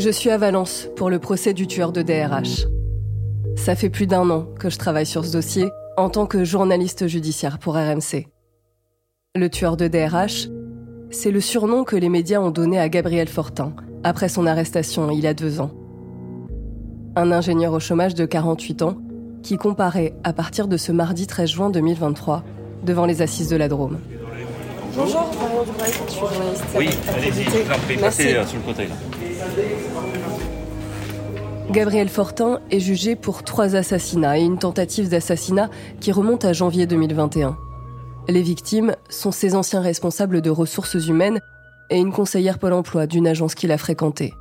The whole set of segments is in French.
Je suis à Valence pour le procès du tueur de DRH. Ça fait plus d'un an que je travaille sur ce dossier en tant que journaliste judiciaire pour RMC. Le tueur de DRH, c'est le surnom que les médias ont donné à Gabriel Fortin après son arrestation il y a deux ans. Un ingénieur au chômage de 48 ans qui comparait à partir de ce mardi 13 juin 2023 devant les assises de la Drôme. Bonjour, journaliste. Oui, allez-y, passez euh, sur le côté là. Gabriel Fortin est jugé pour trois assassinats et une tentative d'assassinat qui remonte à janvier 2021. Les victimes sont ses anciens responsables de ressources humaines et une conseillère Pôle emploi d'une agence qu'il a fréquentée.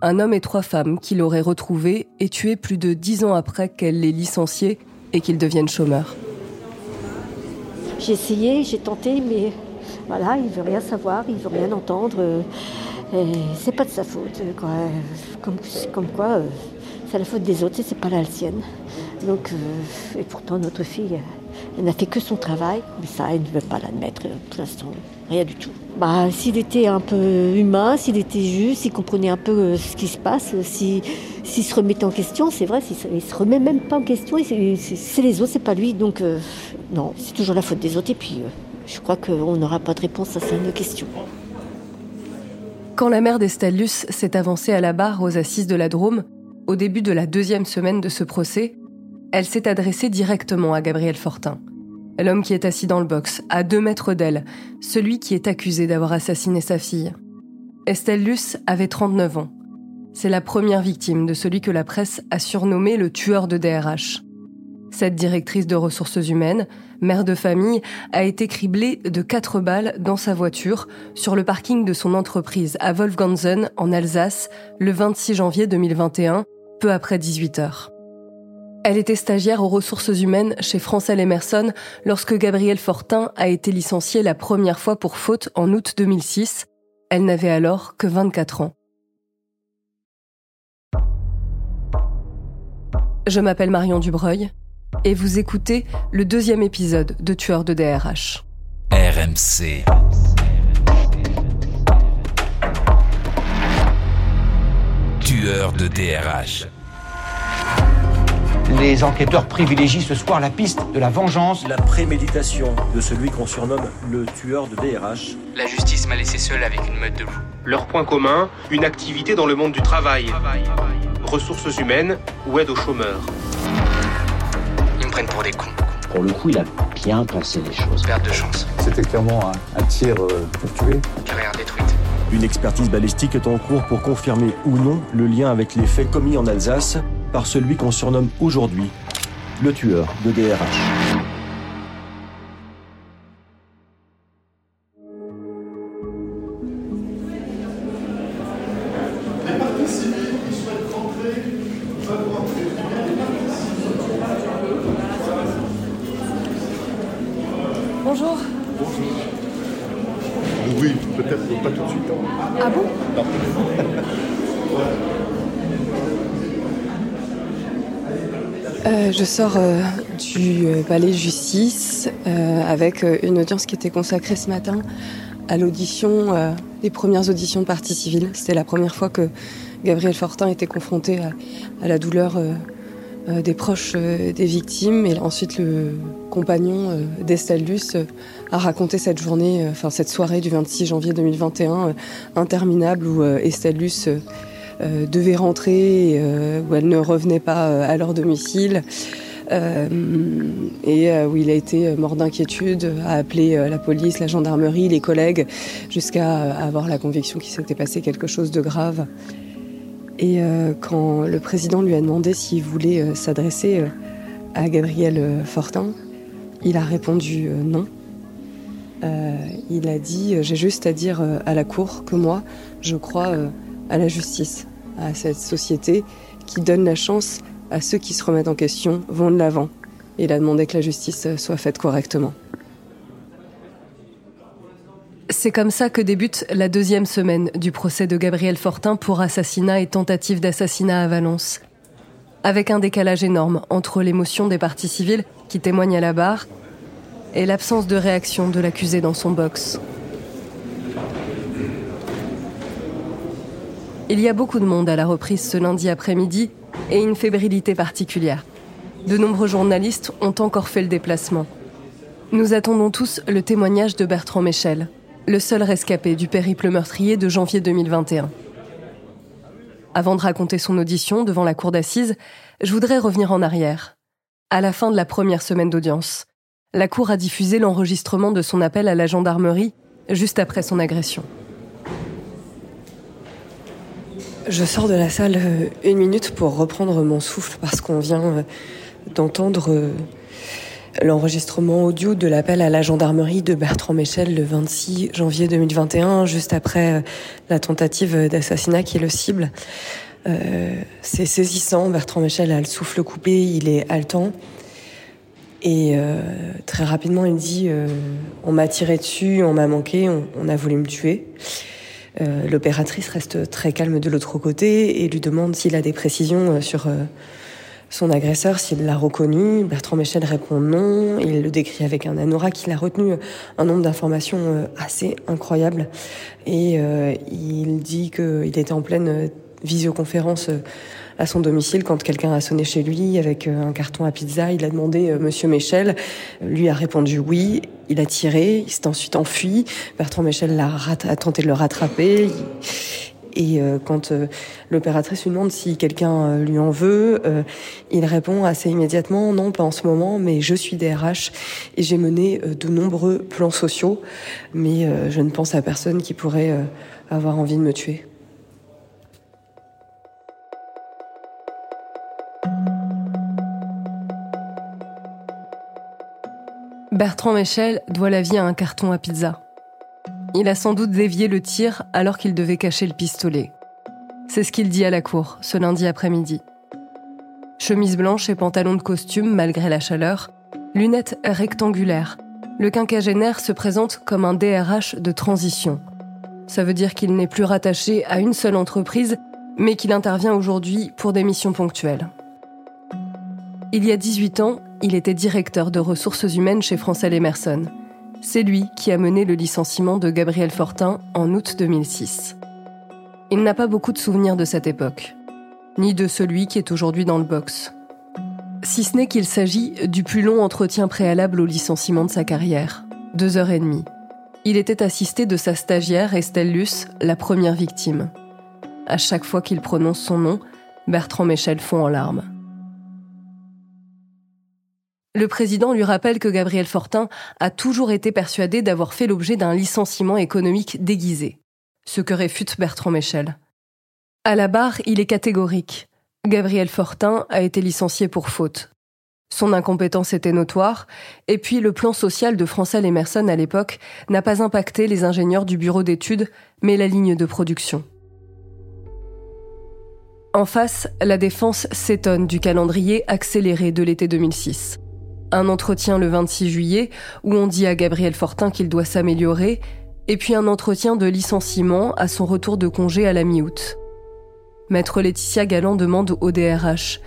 Un homme et trois femmes qu'il aurait retrouvés et tués plus de dix ans après qu'elle les licenciés et qu'ils deviennent chômeurs. J'ai essayé, j'ai tenté, mais voilà, il veut rien savoir, il veut rien entendre. C'est pas de sa faute, quoi. Comme, quoi, euh, c'est la faute des autres et c'est pas la sienne. Donc, euh, et pourtant, notre fille, elle n'a fait que son travail, mais ça, elle ne veut pas l'admettre euh, pour l'instant, rien du tout. Bah, s'il était un peu humain, s'il était juste, s'il comprenait un peu ce qui se passe, s'il se remettait en question, c'est vrai, s'il se remet même pas en question, c'est les autres, c'est pas lui. Donc, non, c'est toujours la faute des autres. Et puis, je crois qu'on n'aura pas de réponse à ces questions. Quand la mère d'Estelle Luce s'est avancée à la barre aux assises de la Drôme, au début de la deuxième semaine de ce procès, elle s'est adressée directement à Gabriel Fortin, l'homme qui est assis dans le box, à deux mètres d'elle, celui qui est accusé d'avoir assassiné sa fille. Estelle Luce avait 39 ans. C'est la première victime de celui que la presse a surnommé le tueur de DRH. Cette directrice de ressources humaines, mère de famille, a été criblée de quatre balles dans sa voiture sur le parking de son entreprise à Wolfgansen, en Alsace, le 26 janvier 2021, peu après 18 heures. Elle était stagiaire aux ressources humaines chez Francel Emerson lorsque Gabrielle Fortin a été licenciée la première fois pour faute en août 2006. Elle n'avait alors que 24 ans. Je m'appelle Marion Dubreuil et vous écoutez le deuxième épisode de Tueur de DRH. RMC. Tueur de DRH. Les enquêteurs privilégient ce soir la piste de la vengeance. La préméditation de celui qu'on surnomme le tueur de DRH. La justice m'a laissé seul avec une meute de loups. Leur point commun, une activité dans le monde du travail. Ressources humaines ou aide aux chômeurs pour des cons. Pour le coup, il a bien pensé les choses. Perte de chance. C'était clairement un, tir euh, pour tuer. Carrière détruite. Une expertise balistique est en cours pour confirmer ou non le lien avec les faits commis en Alsace par celui qu'on surnomme aujourd'hui le tueur de DRH. Je sors euh, du euh, palais de justice euh, avec une audience qui était consacrée ce matin à l'audition, les premières auditions de partie civile. C'était la première fois que Gabriel Fortin était confronté à, la douleur des proches des victimes. Et ensuite, le compagnon d'Estelle a raconté cette journée, enfin cette soirée du 26 janvier 2021, interminable, où Estelle euh, devait rentrer, euh, où elle ne revenait pas euh, à leur domicile. et où il a été mort d'inquiétude, a appelé la police, la gendarmerie, les collègues, jusqu'à avoir la conviction qu'il s'était passé quelque chose de grave. Et quand le président lui a demandé s'il voulait s'adresser à Gabriel Fortin, il a répondu non. il a dit J'ai juste à dire à la Cour que moi, je crois à la justice, à cette société qui donne la chance à ceux qui se remettent en question, vont de l'avant. Il a demandé que la justice soit faite correctement. C'est comme ça que débute la deuxième semaine du procès de Gabriel Fortin pour assassinat et tentative d'assassinat à Valence. Avec un décalage énorme entre l'émotion des parties civiles qui témoignent à la barre et l'absence de réaction de l'accusé dans son box. Il y a beaucoup de monde à la reprise ce lundi après-midi et une fébrilité particulière. De nombreux journalistes ont encore fait le déplacement. Nous attendons tous le témoignage de Bertrand Michel, le seul rescapé du périple meurtrier de janvier 2021. Avant de raconter son audition devant la cour d'assises, je voudrais revenir en arrière. À la fin de la première semaine d'audience, la cour a diffusé l'enregistrement de son appel à la gendarmerie juste après son agression. Je sors de la salle euh, une minute pour reprendre mon souffle parce qu'on vient euh, d'entendre euh, l'enregistrement audio de l'appel à la gendarmerie de Bertrand Michel le 26 janvier 2021, juste après la tentative d'assassinat qui est le cible. c'est saisissant, Bertrand Michel a le souffle coupé, il est haletant. Et très rapidement, il dit On m'a tiré dessus, on m'a manqué, on, a voulu me tuer. Euh, l'opératrice reste très calme de l'autre côté et lui demande s'il a des précisions euh, sur euh, son agresseur, s'il l'a reconnu. Bertrand Michel répond non. Il le décrit avec un anorak. qu'il a retenu un nombre d'informations assez incroyable. Et il dit qu'il était en pleine visioconférence à son domicile quand quelqu'un a sonné chez lui avec euh, un carton à pizza. Il a demandé euh, Monsieur Michel. Lui a répondu oui. Il a tiré. Il s'est ensuite enfui. Bertrand Michel a, a tenté de le rattraper. Et euh, quand l'opératrice lui demande si quelqu'un lui en veut, il répond assez immédiatement non, pas en ce moment, mais je suis DRH et j'ai mené de nombreux plans sociaux, mais je ne pense à personne qui pourrait avoir envie de me tuer. Bertrand Michel doit la vie à un carton à pizza. Il a sans doute dévié le tir alors qu'il devait cacher le pistolet. C'est ce qu'il dit à la cour ce lundi après-midi. Chemise blanche et pantalon de costume malgré la chaleur, lunettes rectangulaires. Le quinquagénaire se présente comme un DRH de transition. Ça veut dire qu'il n'est plus rattaché à une seule entreprise, mais qu'il intervient aujourd'hui pour des missions ponctuelles. Il y a 18 ans, il était directeur de ressources humaines chez Francel Emerson. C'est lui qui a mené le licenciement de Gabriel Fortin en août 2006. Il n'a pas beaucoup de souvenirs de cette époque, ni de celui qui est aujourd'hui dans le box. Si ce n'est qu'il s'agit du plus long entretien préalable au licenciement de sa carrière, deux heures et demie. Il était assisté de sa stagiaire Estelle Luce, la première victime. À chaque fois qu'il prononce son nom, Bertrand Michel fond en larmes. Le président lui rappelle que Gabriel Fortin a toujours été persuadé d'avoir fait l'objet d'un licenciement économique déguisé, ce que réfute Bertrand Michel. À la barre, il est catégorique. Gabriel Fortin a été licencié pour faute. Son incompétence était notoire, et puis le plan social de Francel Emerson à l'époque n'a pas impacté les ingénieurs du bureau d'études, mais la ligne de production. En face, la défense s'étonne du calendrier accéléré de l'été 2006. Un entretien le 26 juillet où on dit à Gabriel Fortin qu'il doit s'améliorer, et puis un entretien de licenciement à son retour de congé à la mi-août. Maître Laetitia Galland demande au DRH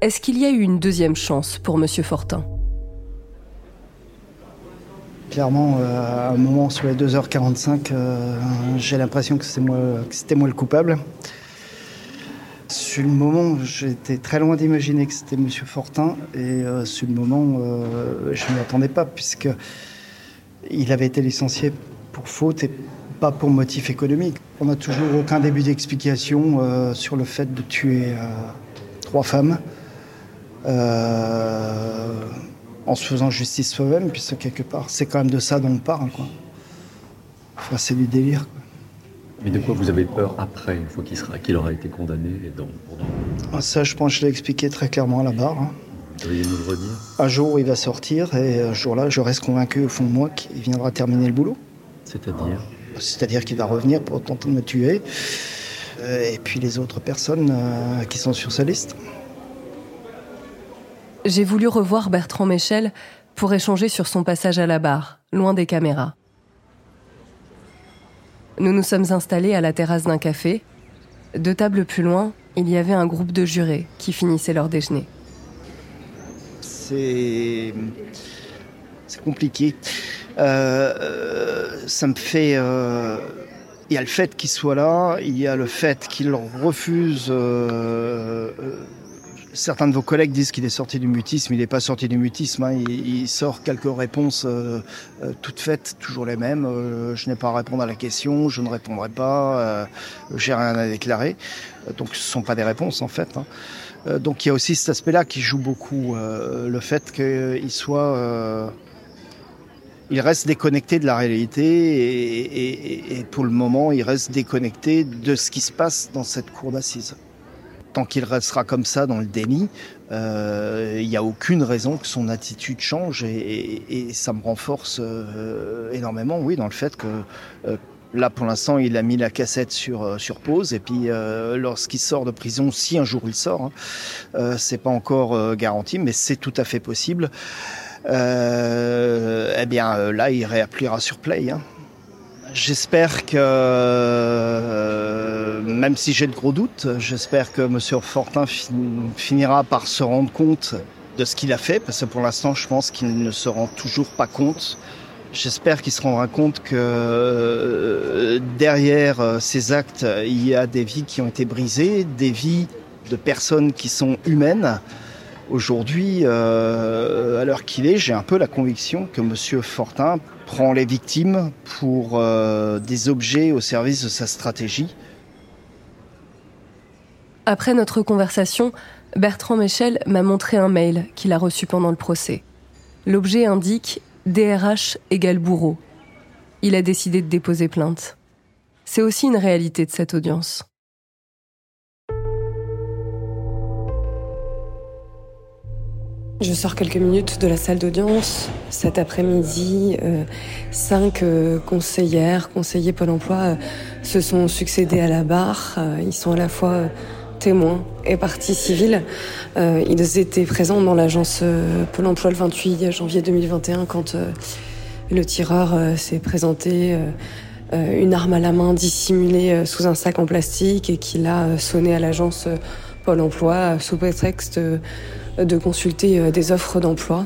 Est-ce qu'il y a eu une deuxième chance pour M. Fortin? Clairement, euh, à un moment sur les 2h45, euh, j'ai l'impression que c'était moi, moi le coupable. Sur le moment, j'étais très loin d'imaginer que c'était M. Fortin. Et euh, sur le moment, euh, je ne attendais pas, puisque il avait été licencié pour faute et pas pour motif économique. On n'a toujours aucun début d'explication euh, sur le fait de tuer trois femmes en se faisant justice soi-même, puisque quelque part, c'est quand même de ça dont on parle. Quoi. Enfin, c'est du délire. Mais de quoi vous avez peur après, une fois qu'il sera, qu'il aura été condamné et dans, ah, Ça, je pense que je l'ai expliqué très clairement à la barre. Hein. Vous nous le redire Un jour, il va sortir et un jour-là, je reste convaincu au fond de moi qu'il viendra terminer le boulot. C'est-à-dire C'est-à-dire qu'il va revenir pour tenter de me tuer. Euh, et puis les autres personnes euh, qui sont sur sa liste. J'ai voulu revoir Bertrand Michel pour échanger sur son passage à la barre, loin des caméras. Nous nous sommes installés à la terrasse d'un café. Deux tables plus loin, il y avait un groupe de jurés qui finissaient leur déjeuner. C'est. C'est compliqué. Euh, ça me fait. Euh, Il y a le fait qu'il soit là, il y a le fait qu'il refuse euh, euh, Certains de vos collègues disent qu'il est sorti du mutisme. Il n'est pas sorti du mutisme. Hein. Il, sort quelques réponses euh, euh, toutes faites, toujours les mêmes. Euh, je n'ai pas à répondre à la question. Je ne répondrai pas. J'ai rien à déclarer. Donc, ce ne sont pas des réponses en fait. Hein. donc, il y a aussi cet aspect-là qui joue beaucoup. le fait qu'il soit il reste déconnecté de la réalité et, et, et, pour le moment, il reste déconnecté de ce qui se passe dans cette cour d'assises tant qu'il restera comme ça dans le déni, euh, il n'y a aucune raison que son attitude change et, ça me renforce euh, énormément, oui, dans le fait que euh, là, pour l'instant, il a mis la cassette sur, pause et puis lorsqu'il sort de prison, si un jour il sort, hein, c'est pas encore garanti, mais c'est tout à fait possible. eh bien, là, il réappliera sur Play. Hein. J'espère que, euh, même si j'ai de gros doutes, j'espère que M. Fortin finira par se rendre compte de ce qu'il a fait, parce que pour l'instant, je pense qu'il ne se rend toujours pas compte. J'espère qu'il se rendra compte que euh, derrière euh, ces actes, il y a des vies qui ont été brisées, des vies de personnes qui sont humaines. Aujourd'hui, à l'heure qu'il est, j'ai un peu la conviction que M. Fortin prend les victimes pour euh, des objets au service de sa stratégie. Après notre conversation, Bertrand Michel m'a montré un mail qu'il a reçu pendant le procès. L'objet indique DRH égale bourreau. Il a décidé de déposer plainte. C'est aussi une réalité de cette audience. Je sors quelques minutes de la salle d'audience. Cet après-midi, euh, cinq euh, conseillères, conseillers Pôle emploi euh, se sont succédés à la barre. ils sont à la fois témoins et partie civile. ils étaient présents dans l'agence Pôle emploi le 28 janvier 2021 quand le tireur s'est présenté une arme à la main dissimulée sous un sac en plastique et qu'il a sonné à l'agence Pôle emploi sous prétexte de consulter euh, des offres d'emploi.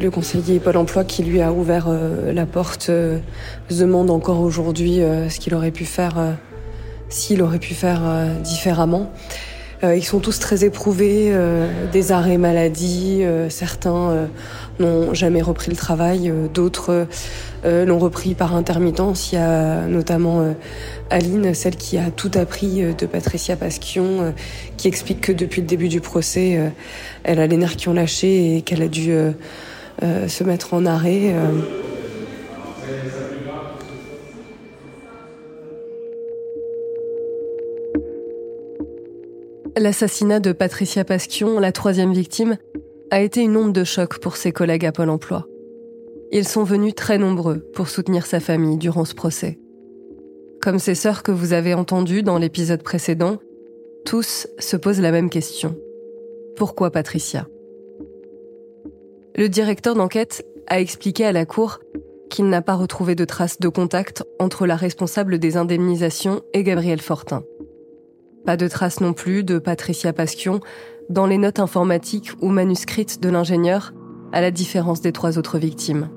Le conseiller Pôle emploi qui lui a ouvert euh, la porte euh, demande encore aujourd'hui ce qu'il aurait pu faire, s'il aurait pu faire différemment. Ils sont tous très éprouvés, des arrêts maladie, certains n'ont jamais repris le travail, d'autres l'ont repris par intermittence. Il y a notamment Aline, celle qui a tout appris de Patricia Pasquion, qui explique que depuis le début du procès, elle a les nerfs qui ont lâché et qu'elle a dû euh, euh, se mettre en arrêt. Euh. L'assassinat de Patricia Pasquion, la troisième victime, a été une onde de choc pour ses collègues à Pôle Emploi. Ils sont venus très nombreux pour soutenir sa famille durant ce procès. Comme ses sœurs que vous avez entendues dans l'épisode précédent, tous se posent la même question. Pourquoi Patricia? Le directeur d'enquête a expliqué à la Cour qu'il n'a pas retrouvé de traces de contact entre la responsable des indemnisations et Gabriel Fortin. Pas de traces non plus de Patricia Pasquion dans les notes informatiques ou manuscrites de l'ingénieur, à la différence des trois autres victimes.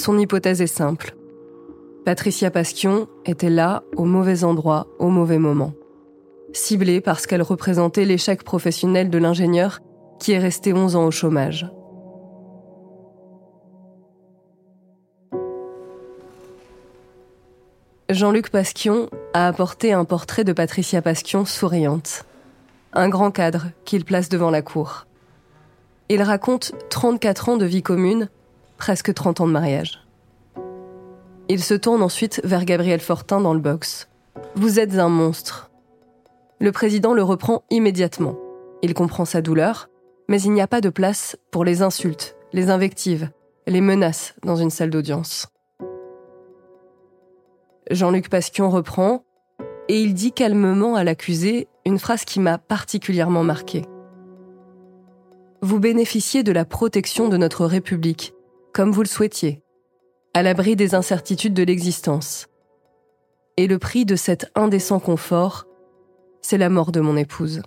Son hypothèse est simple. Patricia Pasquion était là, au mauvais endroit, au mauvais moment ciblée parce qu'elle représentait l'échec professionnel de l'ingénieur qui est resté 11 ans au chômage. Jean-Luc Pasquion a apporté un portrait de Patricia Pasquion souriante. Un grand cadre qu'il place devant la cour. Il raconte 34 ans de vie commune, presque 30 ans de mariage. Il se tourne ensuite vers Gabriel Fortin dans le box. Vous êtes un monstre, le président le reprend immédiatement. Il comprend sa douleur, mais il n'y a pas de place pour les insultes, les invectives, les menaces dans une salle d'audience. Jean-Luc Pasquion reprend et il dit calmement à l'accusé une phrase qui m'a particulièrement marqué. Vous bénéficiez de la protection de notre République, comme vous le souhaitiez, à l'abri des incertitudes de l'existence. Et le prix de cet indécent confort c'est la mort de mon épouse.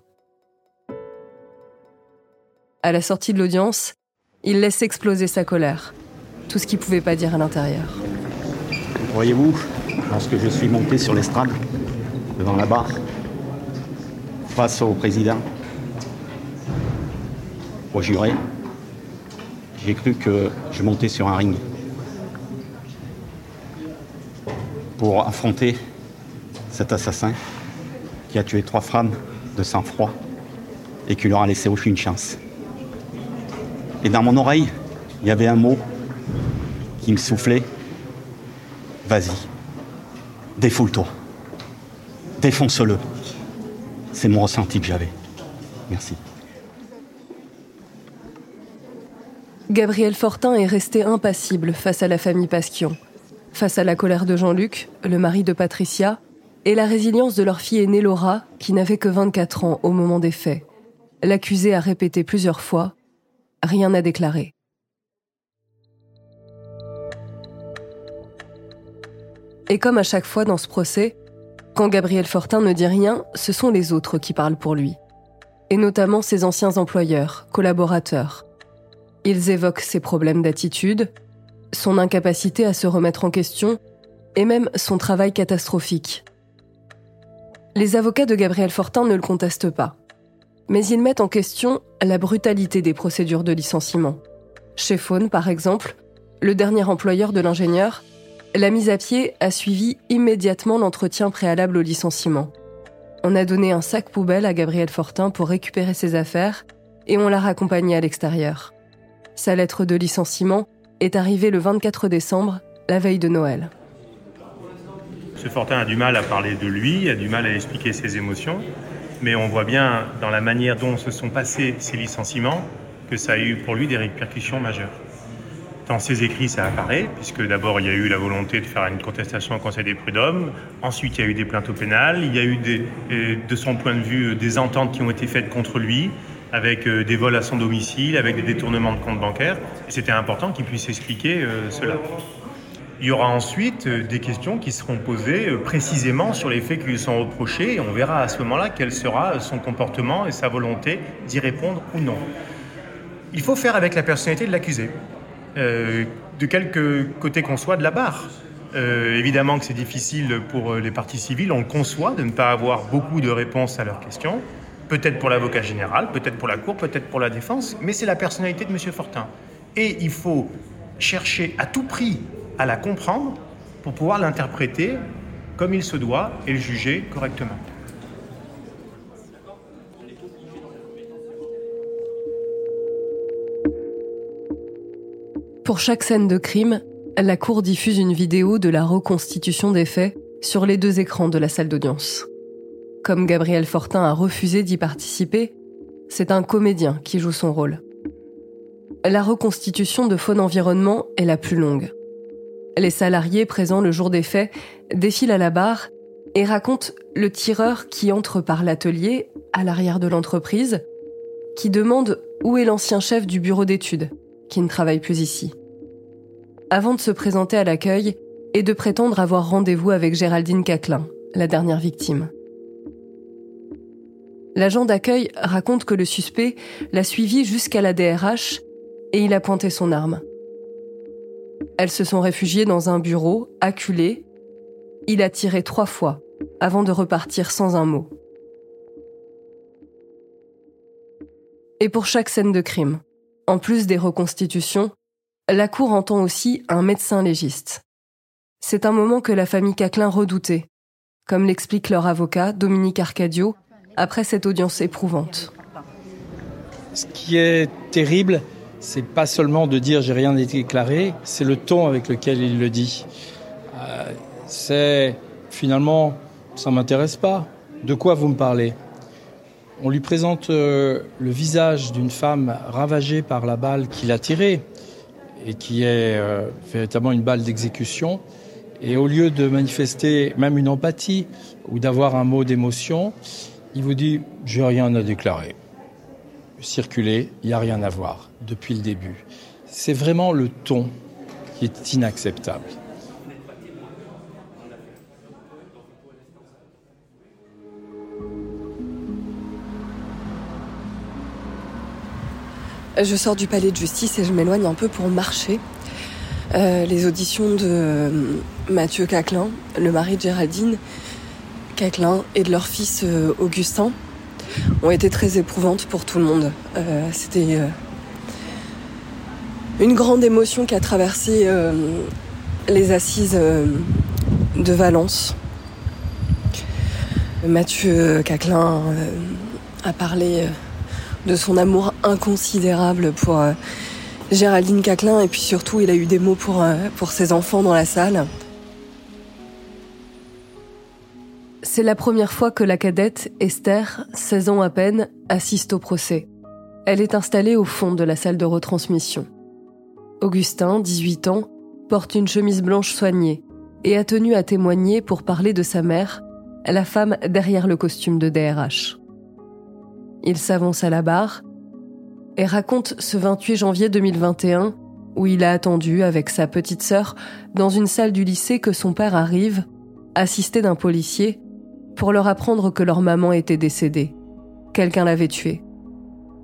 À la sortie de l'audience, il laisse exploser sa colère, tout ce qu'il pouvait pas dire à l'intérieur. Voyez-vous, lorsque je suis monté sur l'estrade, devant la barre, face au président, au juré, j'ai cru que je montais sur un ring pour affronter cet assassin qui a tué trois femmes de sang-froid et qui leur a laissé aucune chance. Et dans mon oreille, il y avait un mot qui me soufflait Vas-y, défoule-toi, défonce-le. C'est mon ressenti que j'avais. Merci. Gabriel Fortin est resté impassible face à la famille Pasquion, face à la colère de Jean-Luc, le mari de Patricia, et la résilience de leur fille aînée Laura, qui n'avait que 24 ans au moment des faits. L'accusé a répété plusieurs fois Rien n'a déclaré. Et comme à chaque fois dans ce procès, quand Gabriel Fortin ne dit rien, ce sont les autres qui parlent pour lui. Et notamment ses anciens employeurs, collaborateurs. Ils évoquent ses problèmes d'attitude, son incapacité à se remettre en question, et même son travail catastrophique. Les avocats de Gabriel Fortin ne le contestent pas. Mais ils mettent en question la brutalité des procédures de licenciement. Chez Faune, par exemple, le dernier employeur de l'ingénieur, la mise à pied a suivi immédiatement l'entretien préalable au licenciement. On a donné un sac poubelle à Gabriel Fortin pour récupérer ses affaires et on l'a raccompagné à l'extérieur. Sa lettre de licenciement est arrivée le 24 décembre, la veille de Noël. M. Fortin a du mal à parler de lui, a du mal à expliquer ses émotions, mais on voit bien dans la manière dont se sont passés ces licenciements que ça a eu pour lui des répercussions majeures. Dans ses écrits, ça apparaît, puisque d'abord, il y a eu la volonté de faire une contestation au Conseil des prud'hommes. Ensuite, il y a eu des plaintes au pénal. Il y a eu, euh, de son point de vue, euh, des ententes qui ont été faites contre lui, avec euh, des vols à son domicile, avec des détournements de comptes bancaires. C'était important qu'il puisse expliquer cela. Il y aura ensuite des questions qui seront posées précisément sur les faits qui lui sont reprochés, et on verra à ce moment-là quel sera son comportement et sa volonté d'y répondre ou non. Il faut faire avec la personnalité de l'accusé. Euh, de quelque côté qu'on soit de la barre. Euh, évidemment que c'est difficile pour les parties civiles, on le conçoit, de ne pas avoir beaucoup de réponses à leurs questions, peut-être pour l'avocat général, peut-être pour la Cour, peut-être pour la défense, mais c'est la personnalité de M. Fortin. Et il faut chercher à tout prix à la comprendre pour pouvoir l'interpréter comme il se doit et le juger correctement. Pour chaque scène de crime, la Cour diffuse une vidéo de la reconstitution des faits sur les deux écrans de la salle d'audience. Comme Gabriel Fortin a refusé d'y participer, c'est un comédien qui joue son rôle. La reconstitution de Faune Environnement est la plus longue. Les salariés présents le jour des faits défilent à la barre et racontent le tireur qui entre par l'atelier, à l'arrière de l'entreprise, qui demande où est l'ancien chef du bureau d'études qui ne travaille plus ici. Avant de se présenter à l'accueil et de prétendre avoir rendez-vous avec Géraldine Caclin, la dernière victime. L'agent d'accueil raconte que le suspect l'a suivi jusqu'à la DRH et il a pointé son arme. Elles se sont réfugiées dans un bureau, acculées. Il a tiré trois fois avant de repartir sans un mot. Et pour chaque scène de crime, en plus des reconstitutions, la Cour entend aussi un médecin légiste. C'est un moment que la famille Caclin redoutait, comme l'explique leur avocat, Dominique Arcadio, après cette audience éprouvante. Ce qui est terrible, c'est pas seulement de dire j'ai rien déclaré, c'est le ton avec lequel il le dit. Euh, c'est finalement, ça m'intéresse pas. De quoi vous me parlez? On lui présente euh, le visage d'une femme ravagée par la balle qu'il a tirée et qui est euh, véritablement une balle d'exécution. Et au lieu de manifester même une empathie ou d'avoir un mot d'émotion, il vous dit j'ai rien à déclarer. Circuler, il n'y a rien à voir depuis le début. C'est vraiment le ton qui est inacceptable. Je sors du palais de justice et je m'éloigne un peu pour marcher. Euh, les auditions de euh, Mathieu Caclin, le mari de Géraldine Caclin, et de leur fils euh, Augustin ont été très éprouvantes pour tout le monde. C'était une grande émotion qui a traversé les assises de Valence. Mathieu Caclin a parlé de son amour inconsidérable pour Géraldine Caclin et puis surtout il a eu des mots pour, euh, pour ses enfants dans la salle. C'est la première fois que la cadette, Esther, 16 ans à peine, assiste au procès. Elle est installée au fond de la salle de retransmission. Augustin, 18 ans, porte une chemise blanche soignée et a tenu à témoigner pour parler de sa mère, la femme derrière le costume de DRH. Il s'avance à la barre et raconte ce 28 janvier 2021 où il a attendu avec sa petite sœur dans une salle du lycée que son père arrive, assisté d'un policier, pour leur apprendre que leur maman était décédée. Quelqu'un l'avait tuée.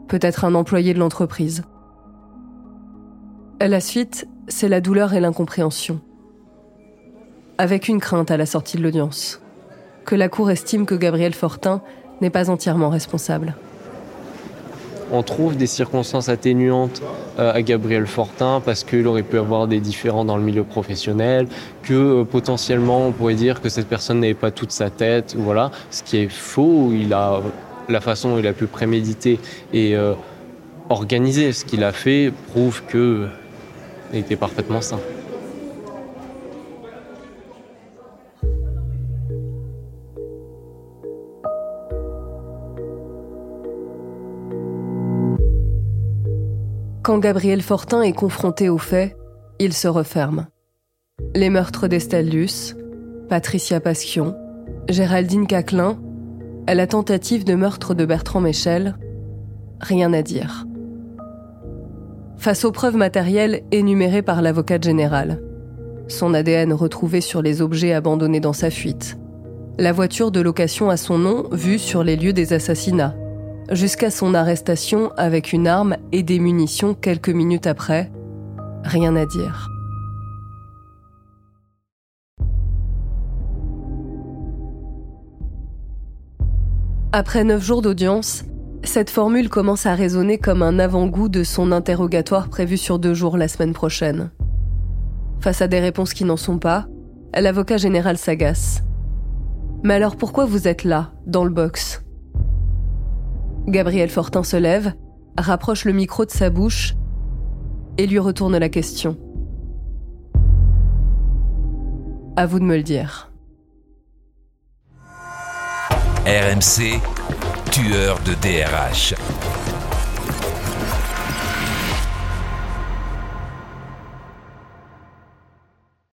Peut-être un employé de l'entreprise. La suite, c'est la douleur et l'incompréhension. Avec une crainte à la sortie de l'audience. Que la Cour estime que Gabriel Fortin n'est pas entièrement responsable on trouve des circonstances atténuantes euh, à Gabriel Fortin parce qu'il aurait pu avoir des différends dans le milieu professionnel, que euh, potentiellement on pourrait dire que cette personne n'avait pas toute sa tête, voilà, ce qui est faux. Il a la façon il a pu préméditer et euh, organiser ce qu'il a fait prouve que il était parfaitement sain. Quand Gabriel Fortin est confronté aux faits, il se referme. Les meurtres d'Estelle Patricia Pasquion, Géraldine Caclin, à la tentative de meurtre de Bertrand Michel, rien à dire. Face aux preuves matérielles énumérées par l'avocat général, son ADN retrouvé sur les objets abandonnés dans sa fuite, la voiture de location à son nom vue sur les lieux des assassinats, jusqu'à son arrestation avec une arme et des munitions quelques minutes après. Rien à dire. Après neuf jours d'audience, cette formule commence à résonner comme un avant-goût de son interrogatoire prévu sur deux jours la semaine prochaine. Face à des réponses qui n'en sont pas, l'avocat général s'agace. Mais alors pourquoi vous êtes là, dans le box? Gabriel Fortin se lève, rapproche le micro de sa bouche et lui retourne la question. À vous de me le dire. RMC, tueur de DRH.